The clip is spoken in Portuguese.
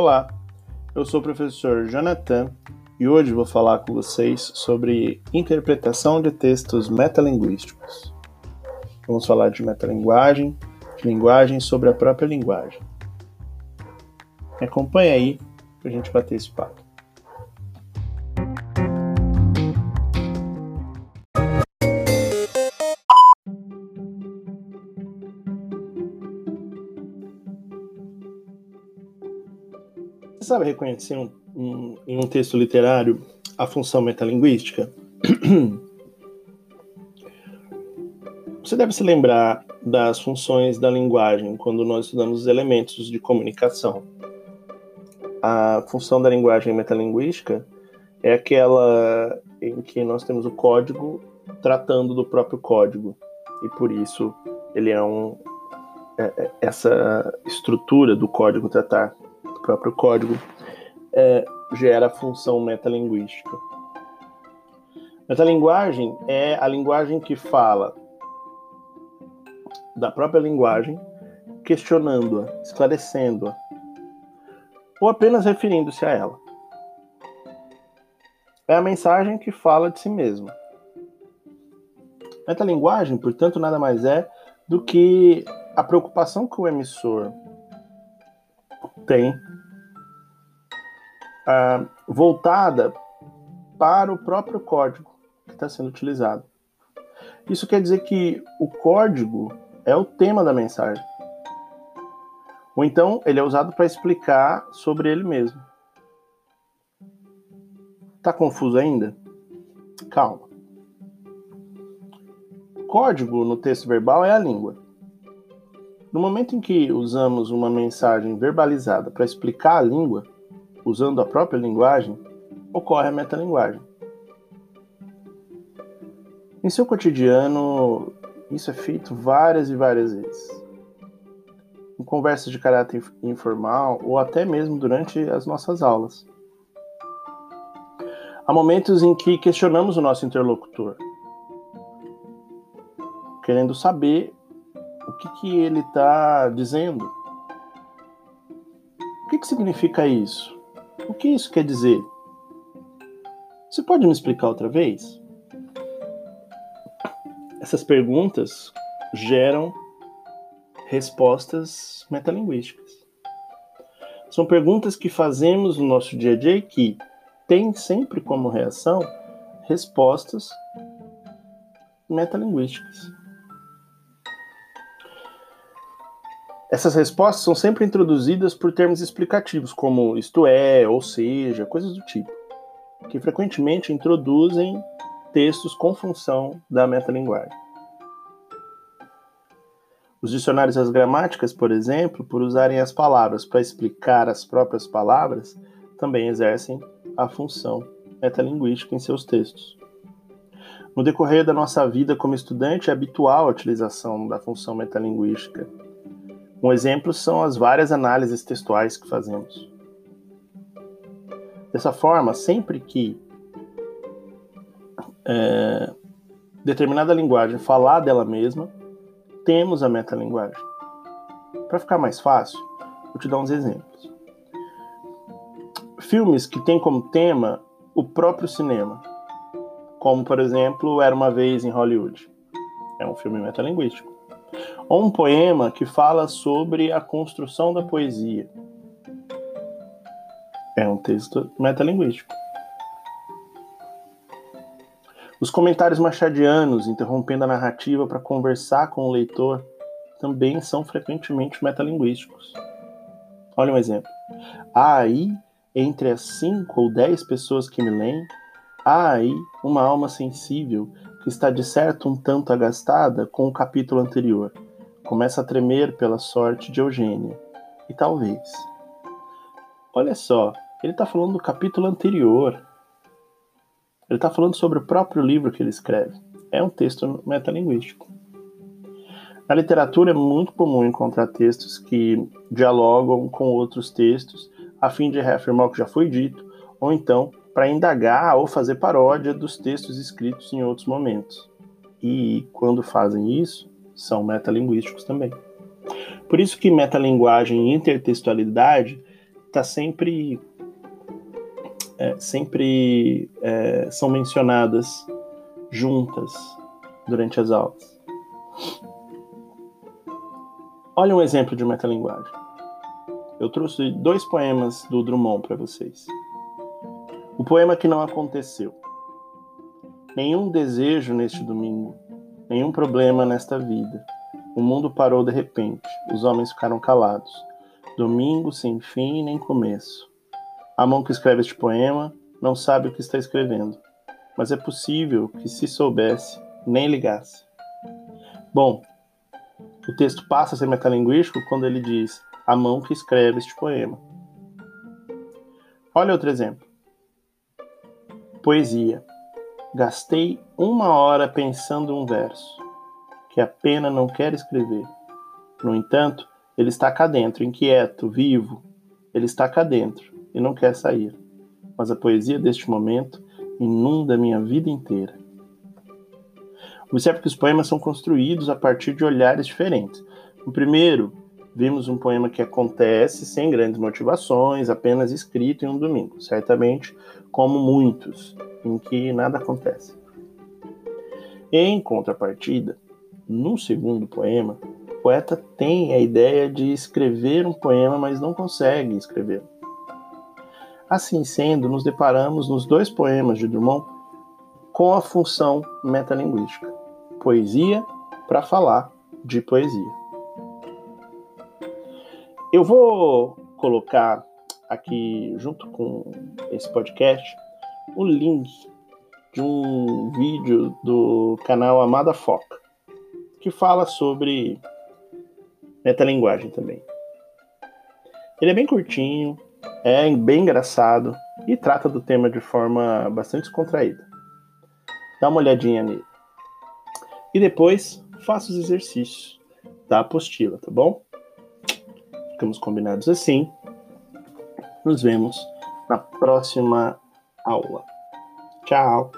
Olá, eu sou o professor Jonathan e hoje vou falar com vocês sobre interpretação de textos metalinguísticos. Vamos falar de metalinguagem, de linguagem sobre a própria linguagem. Me acompanha aí para a gente bater esse papo. Sabe reconhecer um, um, em um texto literário a função metalinguística? Você deve se lembrar das funções da linguagem quando nós estudamos os elementos de comunicação. A função da linguagem metalinguística é aquela em que nós temos o código tratando do próprio código e por isso ele é um é, é essa estrutura do código tratar próprio código é, gera a função metalinguística. Metalinguagem é a linguagem que fala da própria linguagem, questionando-a, esclarecendo-a, ou apenas referindo-se a ela. É a mensagem que fala de si mesma. Metalinguagem, portanto, nada mais é do que a preocupação que o emissor tem uh, voltada para o próprio código que está sendo utilizado. Isso quer dizer que o código é o tema da mensagem. Ou então ele é usado para explicar sobre ele mesmo. Tá confuso ainda? Calma. Código no texto verbal é a língua. No momento em que usamos uma mensagem verbalizada para explicar a língua, usando a própria linguagem, ocorre a metalinguagem. Em seu cotidiano, isso é feito várias e várias vezes. Em conversas de caráter informal ou até mesmo durante as nossas aulas. Há momentos em que questionamos o nosso interlocutor, querendo saber o que, que ele está dizendo. O que, que significa isso? O que isso quer dizer? Você pode me explicar outra vez? Essas perguntas geram respostas metalinguísticas. São perguntas que fazemos no nosso dia a dia que têm sempre como reação respostas metalinguísticas. Essas respostas são sempre introduzidas por termos explicativos, como isto é, ou seja, coisas do tipo, que frequentemente introduzem textos com função da metalinguagem. Os dicionários e as gramáticas, por exemplo, por usarem as palavras para explicar as próprias palavras, também exercem a função metalinguística em seus textos. No decorrer da nossa vida como estudante, é habitual a utilização da função metalinguística. Um exemplo são as várias análises textuais que fazemos. Dessa forma, sempre que é, determinada linguagem falar dela mesma, temos a metalinguagem. Para ficar mais fácil, vou te dar uns exemplos. Filmes que têm como tema o próprio cinema, como por exemplo Era uma Vez em Hollywood. É um filme metalinguístico. Ou um poema que fala sobre a construção da poesia. É um texto metalinguístico. Os comentários machadianos, interrompendo a narrativa para conversar com o leitor, também são frequentemente metalinguísticos. Olha um exemplo. Há aí, entre as cinco ou dez pessoas que me leem, há aí uma alma sensível que está de certo um tanto agastada com o capítulo anterior. Começa a tremer pela sorte de Eugênia. E talvez. Olha só, ele está falando do capítulo anterior. Ele está falando sobre o próprio livro que ele escreve. É um texto metalinguístico. Na literatura é muito comum encontrar textos que dialogam com outros textos a fim de reafirmar o que já foi dito, ou então para indagar ou fazer paródia dos textos escritos em outros momentos. E quando fazem isso, são metalinguísticos também. Por isso que metalinguagem e intertextualidade tá sempre é, sempre é, são mencionadas juntas durante as aulas. Olha um exemplo de metalinguagem. Eu trouxe dois poemas do Drummond para vocês. O poema que não aconteceu. Nenhum desejo neste domingo, nenhum problema nesta vida. O mundo parou de repente, os homens ficaram calados. Domingo sem fim nem começo. A mão que escreve este poema não sabe o que está escrevendo, mas é possível que, se soubesse, nem ligasse. Bom, o texto passa a ser metalinguístico quando ele diz a mão que escreve este poema. Olha outro exemplo. Poesia. Gastei uma hora pensando um verso que a pena não quer escrever. No entanto, ele está cá dentro, inquieto, vivo. Ele está cá dentro e não quer sair. Mas a poesia deste momento inunda minha vida inteira. Observe que os poemas são construídos a partir de olhares diferentes. No primeiro, Vimos um poema que acontece sem grandes motivações, apenas escrito em um domingo, certamente como muitos, em que nada acontece. Em contrapartida, no segundo poema, o poeta tem a ideia de escrever um poema, mas não consegue escrever. Assim sendo, nos deparamos nos dois poemas de Drummond com a função metalinguística: poesia para falar de poesia. Eu vou colocar aqui, junto com esse podcast, o link de um vídeo do canal Amada Foca, que fala sobre metalinguagem também. Ele é bem curtinho, é bem engraçado e trata do tema de forma bastante descontraída. Dá uma olhadinha nele. E depois faça os exercícios da apostila, tá bom? Ficamos combinados assim. Nos vemos na próxima aula. Tchau!